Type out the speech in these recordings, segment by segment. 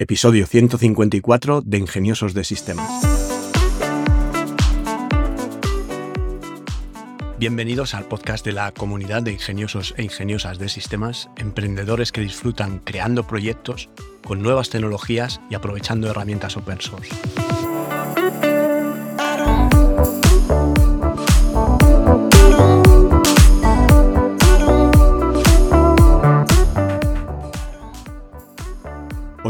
episodio 154 de Ingeniosos de Sistemas. Bienvenidos al podcast de la comunidad de ingeniosos e ingeniosas de sistemas, emprendedores que disfrutan creando proyectos con nuevas tecnologías y aprovechando herramientas open source.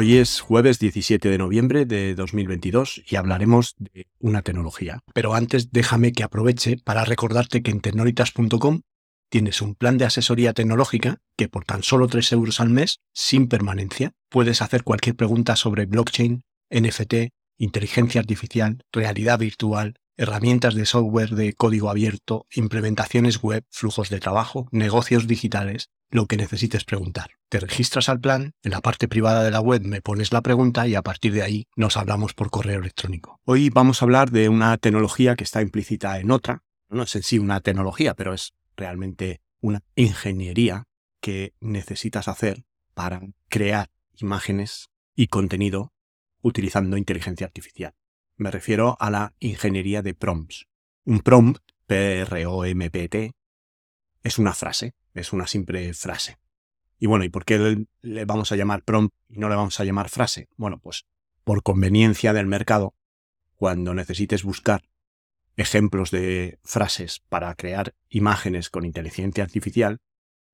Hoy es jueves 17 de noviembre de 2022 y hablaremos de una tecnología. Pero antes déjame que aproveche para recordarte que en tecnolitas.com tienes un plan de asesoría tecnológica que por tan solo 3 euros al mes, sin permanencia, puedes hacer cualquier pregunta sobre blockchain, NFT, inteligencia artificial, realidad virtual, herramientas de software de código abierto, implementaciones web, flujos de trabajo, negocios digitales, lo que necesites preguntar. Te registras al plan, en la parte privada de la web me pones la pregunta y a partir de ahí nos hablamos por correo electrónico. Hoy vamos a hablar de una tecnología que está implícita en otra. No es en sí una tecnología, pero es realmente una ingeniería que necesitas hacer para crear imágenes y contenido utilizando inteligencia artificial. Me refiero a la ingeniería de prompts. Un prompt, P-R-O-M-P-T, es una frase, es una simple frase. Y bueno, ¿y por qué le vamos a llamar prompt y no le vamos a llamar frase? Bueno, pues por conveniencia del mercado, cuando necesites buscar ejemplos de frases para crear imágenes con inteligencia artificial,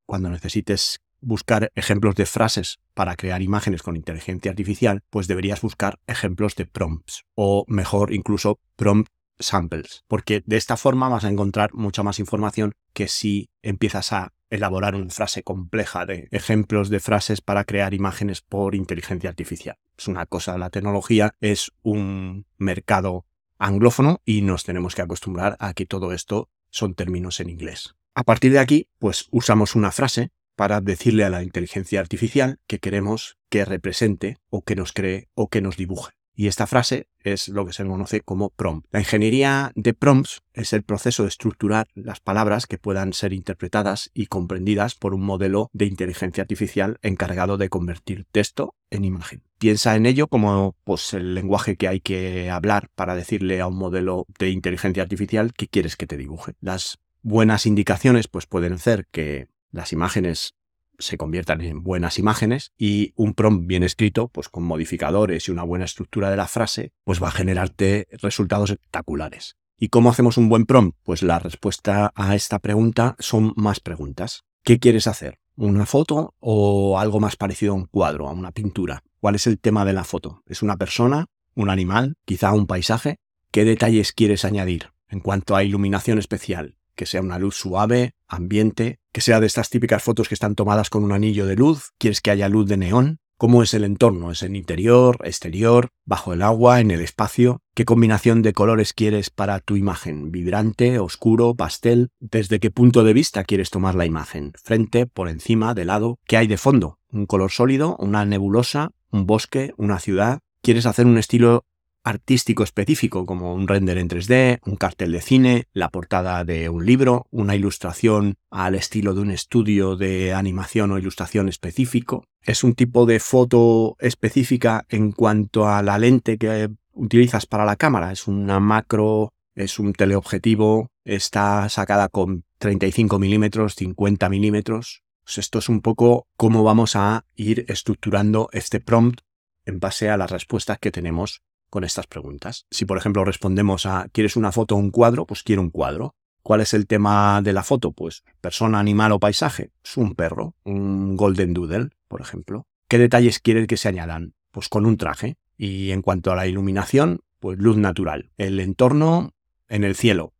cuando necesites buscar ejemplos de frases para crear imágenes con inteligencia artificial, pues deberías buscar ejemplos de prompts o mejor incluso prompt samples, porque de esta forma vas a encontrar mucha más información que si empiezas a elaborar una frase compleja de ejemplos de frases para crear imágenes por inteligencia artificial. Es una cosa, la tecnología es un mercado anglófono y nos tenemos que acostumbrar a que todo esto son términos en inglés. A partir de aquí, pues usamos una frase para decirle a la inteligencia artificial que queremos que represente o que nos cree o que nos dibuje. Y esta frase es lo que se conoce como prompt. La ingeniería de prompts es el proceso de estructurar las palabras que puedan ser interpretadas y comprendidas por un modelo de inteligencia artificial encargado de convertir texto en imagen. Piensa en ello como pues, el lenguaje que hay que hablar para decirle a un modelo de inteligencia artificial que quieres que te dibuje. Las buenas indicaciones pues, pueden ser que las imágenes se conviertan en buenas imágenes y un prompt bien escrito, pues con modificadores y una buena estructura de la frase, pues va a generarte resultados espectaculares. ¿Y cómo hacemos un buen prompt? Pues la respuesta a esta pregunta son más preguntas. ¿Qué quieres hacer? ¿Una foto o algo más parecido a un cuadro, a una pintura? ¿Cuál es el tema de la foto? ¿Es una persona? ¿Un animal? ¿Quizá un paisaje? ¿Qué detalles quieres añadir en cuanto a iluminación especial? Que sea una luz suave, ambiente, que sea de estas típicas fotos que están tomadas con un anillo de luz, quieres que haya luz de neón, cómo es el entorno, es en interior, exterior, bajo el agua, en el espacio, qué combinación de colores quieres para tu imagen, vibrante, oscuro, pastel, desde qué punto de vista quieres tomar la imagen, frente, por encima, de lado, qué hay de fondo, un color sólido, una nebulosa, un bosque, una ciudad, quieres hacer un estilo artístico específico como un render en 3D, un cartel de cine, la portada de un libro, una ilustración al estilo de un estudio de animación o ilustración específico. Es un tipo de foto específica en cuanto a la lente que utilizas para la cámara. Es una macro, es un teleobjetivo, está sacada con 35 milímetros, 50 milímetros. Pues esto es un poco cómo vamos a ir estructurando este prompt en base a las respuestas que tenemos con estas preguntas. Si, por ejemplo, respondemos a ¿quieres una foto o un cuadro? Pues quiero un cuadro. ¿Cuál es el tema de la foto? Pues persona, animal o paisaje. Es un perro, un golden doodle, por ejemplo. ¿Qué detalles quiere que se añadan? Pues con un traje. Y en cuanto a la iluminación, pues luz natural. El entorno en el cielo.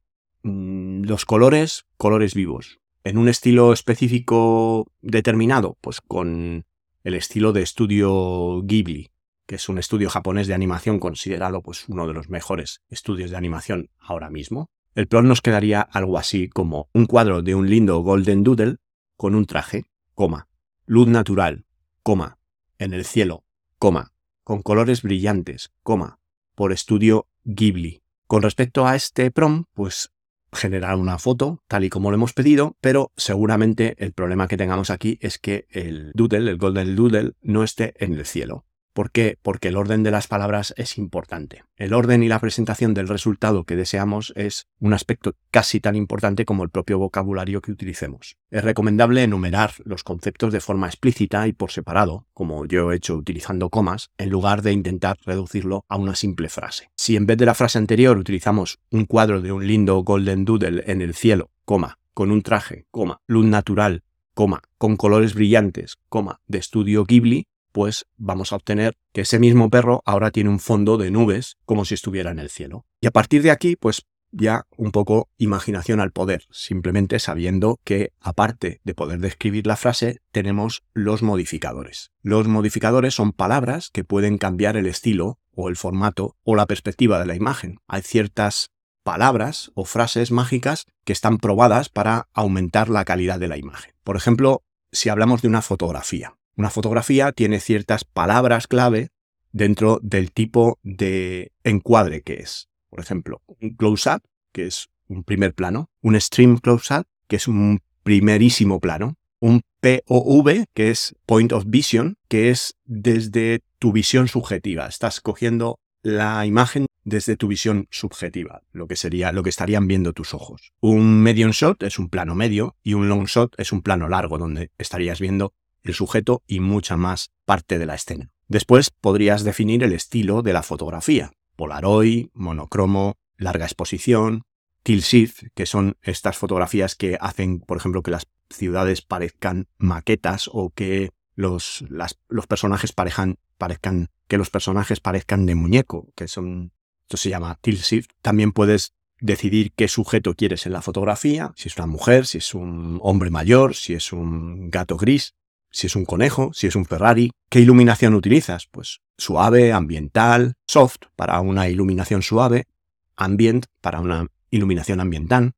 Mm, los colores, colores vivos. En un estilo específico determinado, pues con el estilo de estudio Ghibli, que es un estudio japonés de animación considerado pues uno de los mejores estudios de animación ahora mismo, el plot nos quedaría algo así como un cuadro de un lindo golden doodle con un traje, luz natural, coma, en el cielo, coma, con colores brillantes, coma, por estudio Ghibli. Con respecto a este prom, pues generar una foto tal y como lo hemos pedido, pero seguramente el problema que tengamos aquí es que el doodle, el golden doodle, no esté en el cielo ¿Por qué? Porque el orden de las palabras es importante. El orden y la presentación del resultado que deseamos es un aspecto casi tan importante como el propio vocabulario que utilicemos. Es recomendable enumerar los conceptos de forma explícita y por separado, como yo he hecho utilizando comas, en lugar de intentar reducirlo a una simple frase. Si en vez de la frase anterior utilizamos un cuadro de un lindo golden doodle en el cielo, coma, con un traje, coma, luz natural, coma, con colores brillantes, coma, de estudio Ghibli, pues vamos a obtener que ese mismo perro ahora tiene un fondo de nubes como si estuviera en el cielo. Y a partir de aquí, pues ya un poco imaginación al poder, simplemente sabiendo que aparte de poder describir la frase, tenemos los modificadores. Los modificadores son palabras que pueden cambiar el estilo o el formato o la perspectiva de la imagen. Hay ciertas palabras o frases mágicas que están probadas para aumentar la calidad de la imagen. Por ejemplo, si hablamos de una fotografía. Una fotografía tiene ciertas palabras clave dentro del tipo de encuadre que es. Por ejemplo, un close-up, que es un primer plano, un stream close-up, que es un primerísimo plano, un POV, que es point of vision, que es desde tu visión subjetiva. Estás cogiendo la imagen desde tu visión subjetiva, lo que sería lo que estarían viendo tus ojos. Un medium shot es un plano medio y un long shot es un plano largo donde estarías viendo el sujeto y mucha más parte de la escena. Después podrías definir el estilo de la fotografía. Polaroid, monocromo, larga exposición, tilt shift, que son estas fotografías que hacen, por ejemplo, que las ciudades parezcan maquetas o que los, los personajes parezcan, parezcan, que los personajes parezcan de muñeco, que son, esto se llama tilt shift. También puedes decidir qué sujeto quieres en la fotografía, si es una mujer, si es un hombre mayor, si es un gato gris si es un conejo, si es un Ferrari. ¿Qué iluminación utilizas? Pues suave, ambiental, soft para una iluminación suave, ambient para una iluminación ambiental,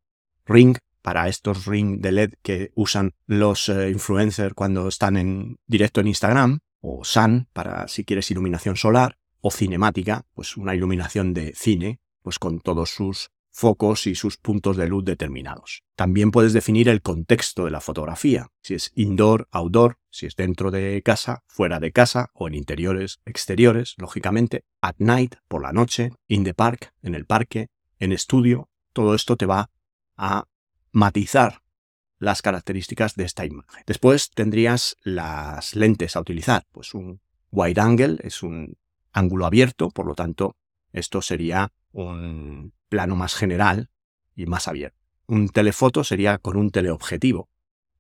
ring para estos ring de LED que usan los eh, influencers cuando están en directo en Instagram, o sun para si quieres iluminación solar, o cinemática, pues una iluminación de cine, pues con todos sus focos y sus puntos de luz determinados. También puedes definir el contexto de la fotografía, si es indoor, outdoor, si es dentro de casa, fuera de casa o en interiores, exteriores, lógicamente, at night, por la noche, in the park, en el parque, en estudio, todo esto te va a matizar las características de esta imagen. Después tendrías las lentes a utilizar, pues un wide angle es un ángulo abierto, por lo tanto, esto sería un plano más general y más abierto. Un telefoto sería con un teleobjetivo.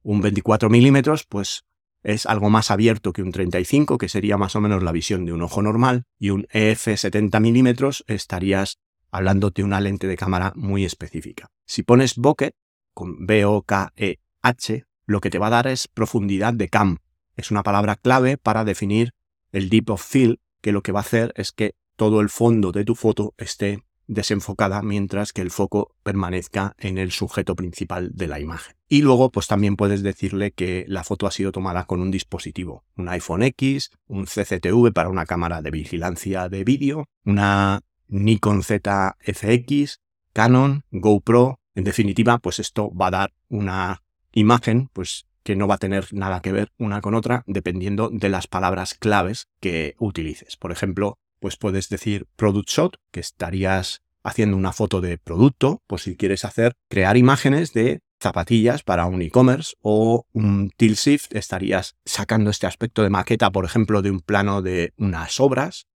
Un 24 milímetros, pues es algo más abierto que un 35, que sería más o menos la visión de un ojo normal, y un EF 70 milímetros estarías hablando de una lente de cámara muy específica. Si pones bokeh, con B-O-K-E-H, lo que te va a dar es profundidad de camp. Es una palabra clave para definir el deep of field, que lo que va a hacer es que todo el fondo de tu foto esté desenfocada mientras que el foco permanezca en el sujeto principal de la imagen. Y luego pues también puedes decirle que la foto ha sido tomada con un dispositivo, un iPhone X, un CCTV para una cámara de vigilancia de vídeo, una Nikon ZFX, Canon, GoPro, en definitiva pues esto va a dar una imagen pues que no va a tener nada que ver una con otra dependiendo de las palabras claves que utilices. Por ejemplo, pues puedes decir product shot, que estarías haciendo una foto de producto, pues si quieres hacer, crear imágenes de zapatillas para un e-commerce o un tilt shift, estarías sacando este aspecto de maqueta, por ejemplo, de un plano de unas obras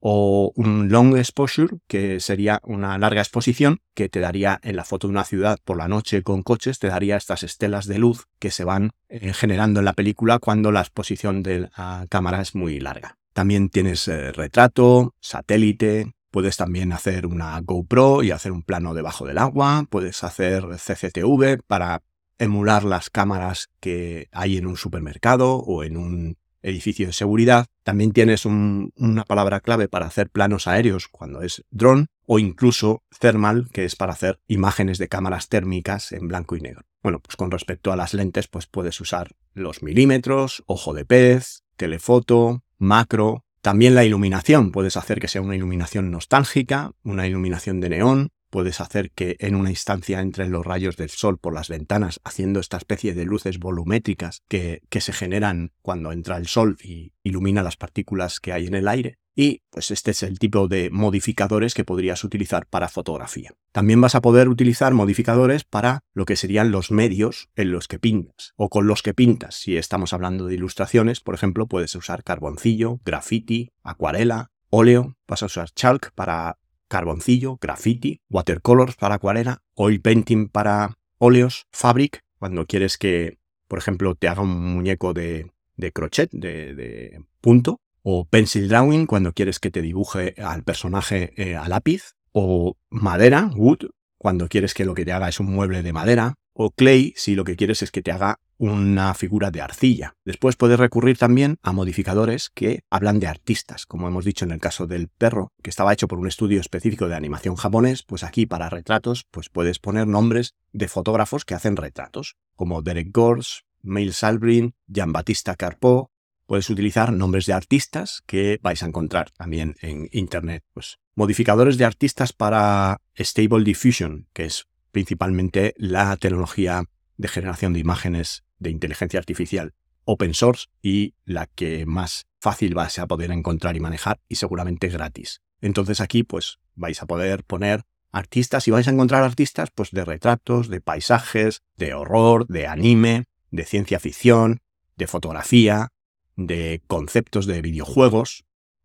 o un long exposure, que sería una larga exposición que te daría en la foto de una ciudad por la noche con coches, te daría estas estelas de luz que se van eh, generando en la película cuando la exposición de la cámara es muy larga. También tienes eh, retrato, satélite, puedes también hacer una GoPro y hacer un plano debajo del agua, puedes hacer CCTV para emular las cámaras que hay en un supermercado o en un edificio de seguridad. También tienes una palabra clave para hacer planos aéreos cuando es drone o incluso thermal, que es para hacer imágenes de cámaras térmicas en blanco y negro. Bueno, pues con respecto a las lentes, pues puedes usar los milímetros, ojo de pez, telefoto, macro. También la iluminación, puedes hacer que sea una iluminación nostálgica, una iluminación de neón, puedes hacer que en una instancia entren los rayos del sol por las ventanas, haciendo esta especie de luces volumétricas que, que se generan cuando entra el sol y ilumina las partículas que hay en el aire. Y pues este es el tipo de modificadores que podrías utilizar para fotografía. También vas a poder utilizar modificadores para lo que serían los medios en los que pintas o con los que pintas. Si estamos hablando de ilustraciones, por ejemplo, puedes usar carboncillo, graffiti, acuarela, óleo, vas a usar chalk para carboncillo, graffiti, watercolors para acuarela, oil painting para óleos, fabric, cuando quieres que, por ejemplo, te haga un muñeco de, crochet, de, punto, o pencil drawing, cuando quieres que te dibuje al personaje eh, a lápiz, o madera, wood, cuando quieres que lo que te haga es un mueble de madera, o clay si lo que quieres es que te haga una figura de arcilla. Después puedes recurrir también a modificadores que hablan de artistas, como hemos dicho en el caso del perro, que estaba hecho por un estudio específico de animación japonés, pues aquí para retratos pues puedes poner nombres de fotógrafos que hacen retratos, como Derek Gors, Mail Salbrin, Jean-Baptiste puedes utilizar nombres de artistas que vais a encontrar también en Internet. Pues, modificadores de artistas para Stable Diffusion, que es principalmente la tecnología de generación de imágenes de inteligencia artificial open source y la que más fácil vais a poder encontrar y manejar y seguramente gratis. Entonces aquí pues vais a poder poner artistas y vais a encontrar artistas pues de retratos, de paisajes, de horror, de anime, de ciencia ficción, de fotografía, de conceptos de videojuegos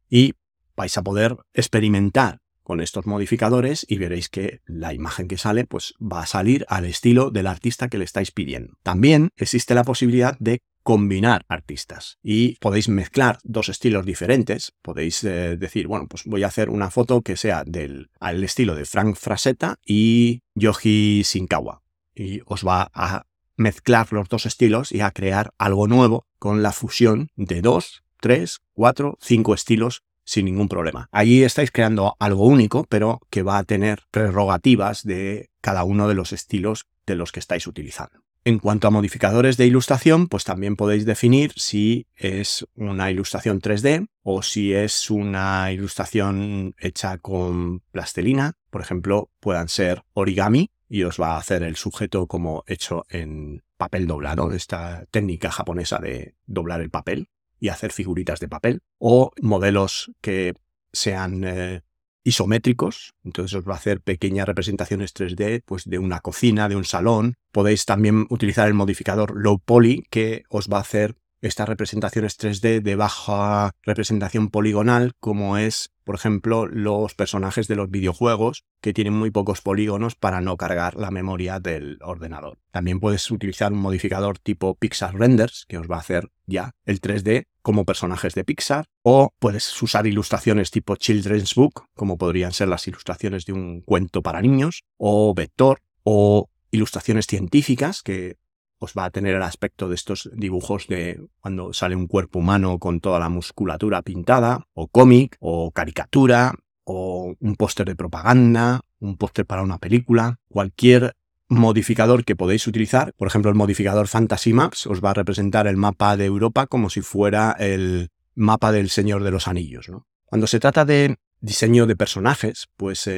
y vais a poder experimentar con estos modificadores y veréis que la imagen que sale pues va a salir al estilo del artista que le estáis pidiendo. También existe la posibilidad de combinar artistas y podéis mezclar dos estilos diferentes. Podéis eh, decir, bueno, pues voy a hacer una foto que sea del al estilo de Frank Frasetta y Yoji Shinkawa y os va a mezclar los dos estilos y a crear algo nuevo con la fusión de dos, tres, cuatro, cinco estilos sin ningún problema. Allí estáis creando algo único, pero que va a tener prerrogativas de cada uno de los estilos de los que estáis utilizando. En cuanto a modificadores de ilustración, pues también podéis definir si es una ilustración 3D o si es una ilustración hecha con plastelina. Por ejemplo, puedan ser origami y os va a hacer el sujeto como hecho en papel doblado, esta técnica japonesa de doblar el papel y hacer figuritas de papel, o modelos que sean eh, isométricos, entonces os va a hacer pequeñas representaciones 3D pues de una cocina, de un salón. Podéis también utilizar el modificador Low Poly que os va a hacer estas representaciones 3D de baja representación poligonal, como es, por ejemplo, los personajes de los videojuegos, que tienen muy pocos polígonos para no cargar la memoria del ordenador. También puedes utilizar un modificador tipo Pixar Renders, que os va a hacer ya el 3D como personajes de Pixar, o puedes usar ilustraciones tipo Children's Book, como podrían ser las ilustraciones de un cuento para niños, o vector, o ilustraciones científicas que pues va a tener el aspecto de estos dibujos de cuando sale un cuerpo humano con toda la musculatura pintada, o cómic, o caricatura, o un póster de propaganda, un póster para una película, cualquier modificador que podéis utilizar, por ejemplo el modificador Fantasy Maps os va a representar el mapa de Europa como si fuera el mapa del Señor de los Anillos. Cuando se trata de diseño de personajes, pues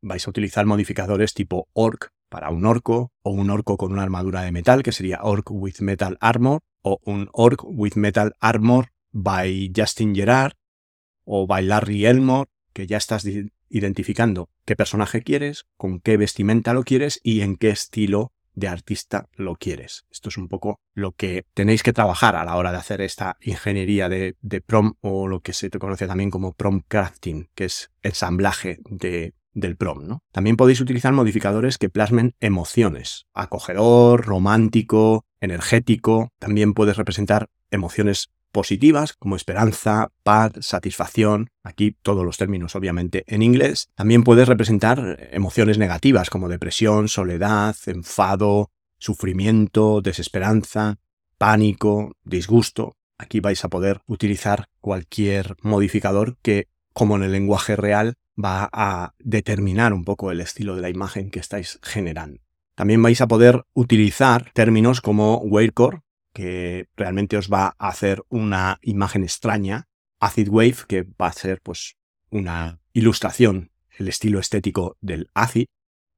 vais a utilizar modificadores tipo orc para un orco, o un orco con una armadura de metal, que sería Orc with Metal Armor, o un Orc with Metal Armor by Justin Gerard, o by Larry Elmore, que ya estás identificando qué personaje quieres, con qué vestimenta lo quieres y en qué estilo de artista lo quieres. Esto es un poco lo que tenéis que trabajar a la hora de hacer esta ingeniería de, prom o lo que se te conoce también como prom crafting, que es ensamblaje de del prom. ¿no? También podéis utilizar modificadores que plasmen emociones. Acogedor, romántico, energético. También puedes representar emociones positivas como esperanza, paz, satisfacción. Aquí todos los términos obviamente en inglés. También puedes representar emociones negativas como depresión, soledad, enfado, sufrimiento, desesperanza, pánico, disgusto. Aquí vais a poder utilizar cualquier modificador que, como en el lenguaje real, va a determinar un poco el estilo de la imagen que estáis generando. También vais a poder utilizar términos como wavecore, que realmente os va a hacer una imagen extraña, acid wave, que va a ser pues una ilustración el estilo estético del ACID,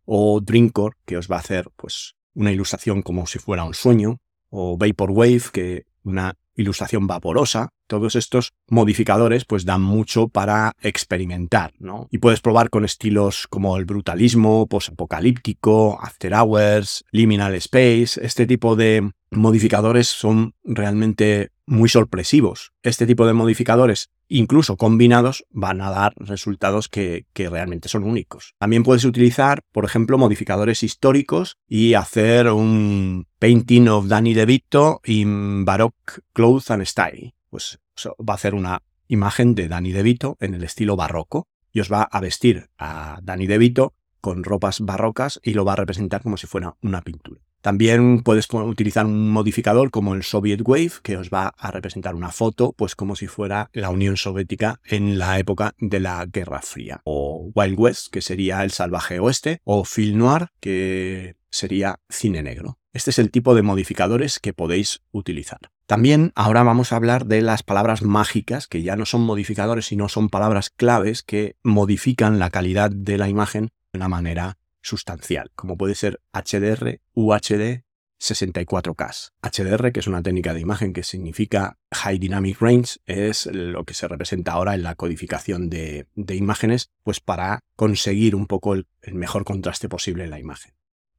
o Dreamcore, que os va a hacer pues una ilustración como si fuera un sueño, o Vaporwave, que una ilustración vaporosa, todos estos modificadores pues dan mucho para experimentar, ¿no? Y puedes probar con estilos como el brutalismo, posapocalíptico, after hours, liminal space, este tipo de modificadores son realmente muy sorpresivos. Este tipo de modificadores, incluso combinados, van a dar resultados que, realmente son únicos. También puedes utilizar, por ejemplo, modificadores históricos y hacer un painting of Danny DeVito in Baroque Clothes and Style. Pues va a hacer una imagen de Danny DeVito en el estilo barroco y os va a vestir a Danny DeVito con ropas barrocas y lo va a representar como si fuera una pintura. También puedes utilizar un modificador como el Soviet Wave, que os va a representar una foto, pues como si fuera la Unión Soviética en la época de la Guerra Fría. O Wild West, que sería el salvaje oeste. O Film Noir, que sería cine negro. Este es el tipo de modificadores que podéis utilizar. También ahora vamos a hablar de las palabras mágicas, que ya no son modificadores, sino son palabras claves que modifican la calidad de la imagen de una manera sustancial, como puede ser HDR, UHD, 64K. HDR, que es una técnica de imagen que significa High Dynamic Range, es lo que se representa ahora en la codificación de, imágenes, pues para conseguir un poco el mejor contraste posible en la imagen.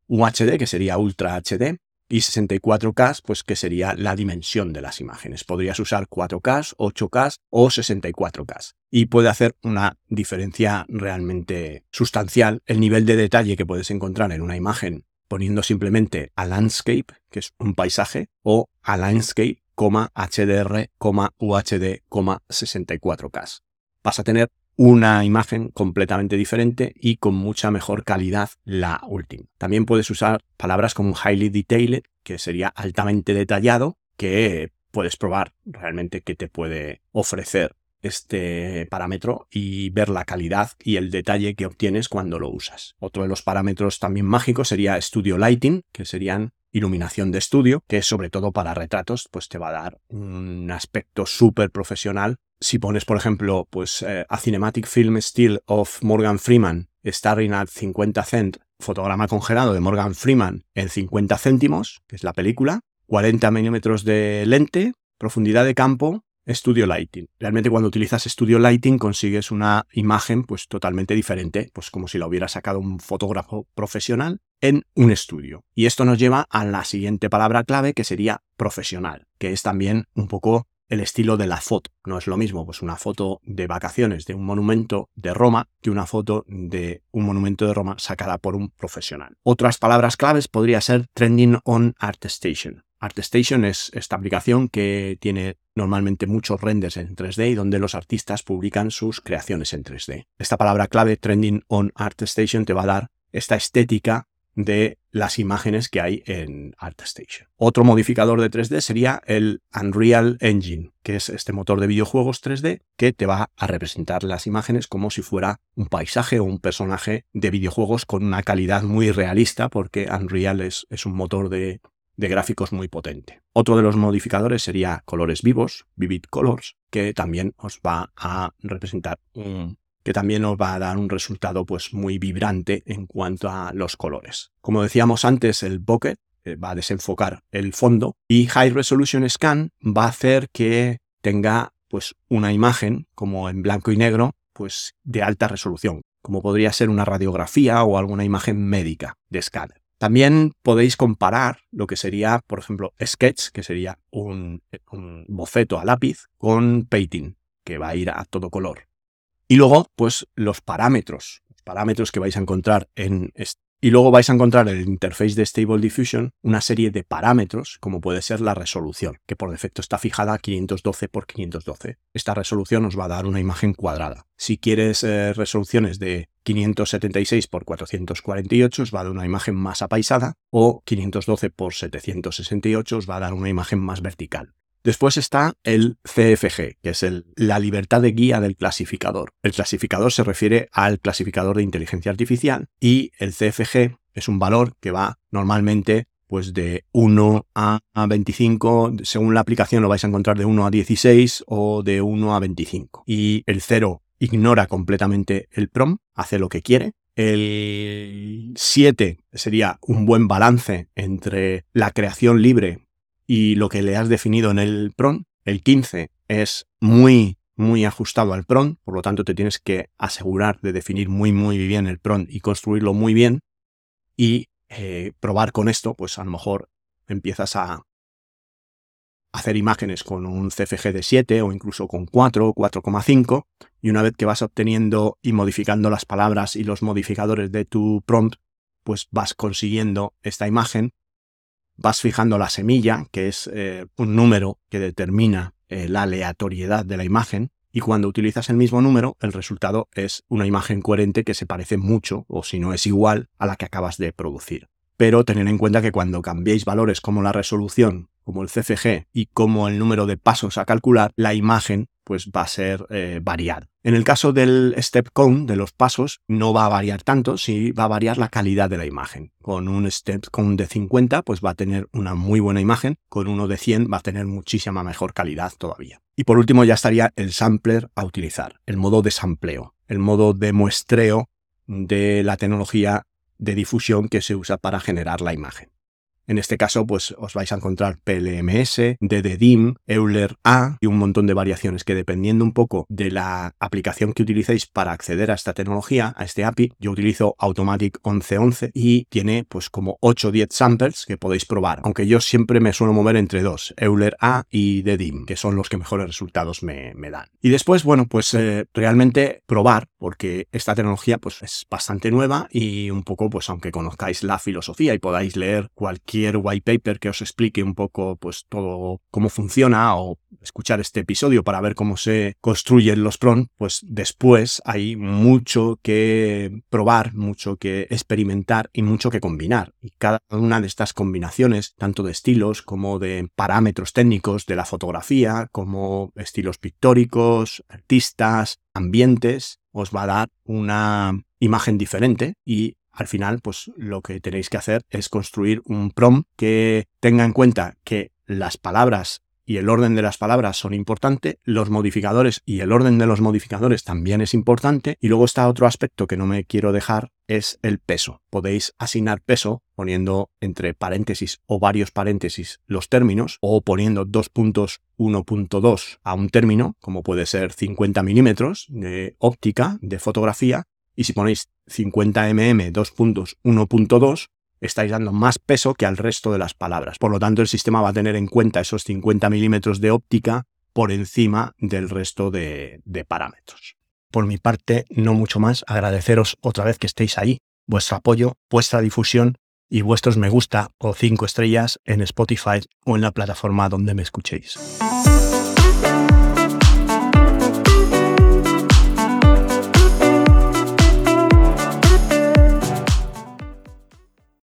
UHD, que sería Ultra HD, y 64K, pues que sería la dimensión de las imágenes. Podrías usar 4K, 8K o 64K. Y puede hacer una diferencia realmente sustancial el nivel de detalle que puedes encontrar en una imagen poniendo simplemente a landscape, que es un paisaje, o a landscape, HDR, UHD, 64K. Vas a tener una imagen completamente diferente y con mucha mejor calidad la última. También puedes usar palabras como highly detailed, que sería altamente detallado, que puedes probar realmente qué te puede ofrecer este parámetro y ver la calidad y el detalle que obtienes cuando lo usas. Otro de los parámetros también mágicos sería Studio Lighting, que serían iluminación de estudio, que sobre todo para retratos, pues te va a dar un aspecto súper profesional si pones, por ejemplo, pues eh, a Cinematic Film Still of Morgan Freeman starring at 50 cent, fotograma congelado de Morgan Freeman en 50 céntimos, que es la película, 40 milímetros de lente, profundidad de campo, Studio Lighting. Realmente cuando utilizas Studio Lighting consigues una imagen pues totalmente diferente, pues como si la hubiera sacado un fotógrafo profesional en un estudio. Y esto nos lleva a la siguiente palabra clave que sería profesional, que es también un poco el estilo de la foto. No es lo mismo pues una foto de vacaciones de un monumento de Roma que una foto de un monumento de Roma sacada por un profesional. Otras palabras claves podría ser trending on ArtStation. ArtStation es esta aplicación que tiene normalmente muchos renders en 3D y donde los artistas publican sus creaciones en 3D. Esta palabra clave trending on ArtStation te va a dar esta estética de las imágenes que hay en ArtStation. Otro modificador de 3D sería el Unreal Engine, que es este motor de videojuegos 3D que te va a representar las imágenes como si fuera un paisaje o un personaje de videojuegos con una calidad muy realista, porque Unreal es, es un motor de, de gráficos muy potente. Otro de los modificadores sería colores vivos, Vivid Colors, que también os va a representar un que también nos va a dar un resultado pues muy vibrante en cuanto a los colores. Como decíamos antes, el bucket eh, va a desenfocar el fondo y High Resolution Scan va a hacer que tenga pues una imagen como en blanco y negro pues de alta resolución, como podría ser una radiografía o alguna imagen médica de escáner. También podéis comparar lo que sería, por ejemplo, Sketch, que sería un, un boceto a lápiz, con Painting, que va a ir a todo color. Y luego, pues los parámetros, los parámetros que vais a encontrar en... Y luego vais a encontrar en el interface de Stable Diffusion una serie de parámetros, como puede ser la resolución, que por defecto está fijada a 512 x 512. Esta resolución os va a dar una imagen cuadrada. Si quieres eh, resoluciones de 576 x 448 os va a dar una imagen más apaisada o 512 x 768 os va a dar una imagen más vertical. Después está el CFG, que es la libertad de guía del clasificador. El clasificador se refiere al clasificador de inteligencia artificial y el CFG es un valor que va normalmente pues de 1 a 25, según la aplicación lo vais a encontrar de 1 a 16 o de 1 a 25. Y el 0 ignora completamente el PROM, hace lo que quiere. El 7 sería un buen balance entre la creación libre y lo que le has definido en el PROM. El 15 es muy muy ajustado al PRON, por lo tanto te tienes que asegurar de definir muy muy bien el PRON y construirlo muy bien y eh, probar con esto, pues a lo mejor empiezas a hacer imágenes con un CFG de 7 o incluso con 4 o 4,5 y una vez que vas obteniendo y modificando las palabras y los modificadores de tu prompt, pues vas consiguiendo esta imagen, vas fijando la semilla, que es eh, un número que determina eh, la aleatoriedad de la imagen, y cuando utilizas el mismo número, el resultado es una imagen coherente que se parece mucho, o si no es igual, a la que acabas de producir. Pero tened en cuenta que cuando cambiéis valores como la resolución como el CCG y como el número de pasos a calcular, la imagen pues va a ser eh, variada. En el caso del step count, de los pasos, no va a variar tanto, sí va a variar la calidad de la imagen. Con un step count de 50, pues va a tener una muy buena imagen, con uno de 100 va a tener muchísima mejor calidad todavía. Y por último ya estaría el sampler a utilizar, el modo de sampleo, el modo de muestreo de la tecnología de difusión que se usa para generar la imagen. En este caso, pues os vais a encontrar PLMS, DDDIM, Euler A y un montón de variaciones que dependiendo un poco de la aplicación que utilicéis para acceder a esta tecnología, a este API, yo utilizo Automatic 1111 y tiene pues como 8 o 10 samples que podéis probar, aunque yo siempre me suelo mover entre dos, Euler A y DDIM, que son los que mejores resultados me, dan. Y después, bueno, pues eh, realmente probar, porque esta tecnología pues es bastante nueva y un poco, pues aunque conozcáis la filosofía y podáis leer cualquier white paper que os explique un poco pues todo cómo funciona o escuchar este episodio para ver cómo se construyen los PRON, pues después hay mucho que probar, mucho que experimentar y mucho que combinar. Y cada una de estas combinaciones, tanto de estilos como de parámetros técnicos de la fotografía, como estilos pictóricos, artistas, ambientes, os va a dar una imagen diferente y al final, pues lo que tenéis que hacer es construir un prompt que tenga en cuenta que las palabras y el orden de las palabras son importantes, los modificadores y el orden de los modificadores también es importante, y luego está otro aspecto que no me quiero dejar, es el peso. Podéis asignar peso poniendo entre paréntesis o varios paréntesis los términos, o poniendo dos puntos 1.2 a un término, como puede ser 50 milímetros de óptica, de fotografía, y si ponéis 50 mm 2.1.2, estáis dando más peso que al resto de las palabras. Por lo tanto, el sistema va a tener en cuenta esos 50 milímetros de óptica por encima del resto de, de parámetros. Por mi parte, no mucho más, agradeceros otra vez que estéis ahí, vuestro apoyo, vuestra difusión y vuestros me gusta o cinco estrellas en Spotify o en la plataforma donde me escuchéis.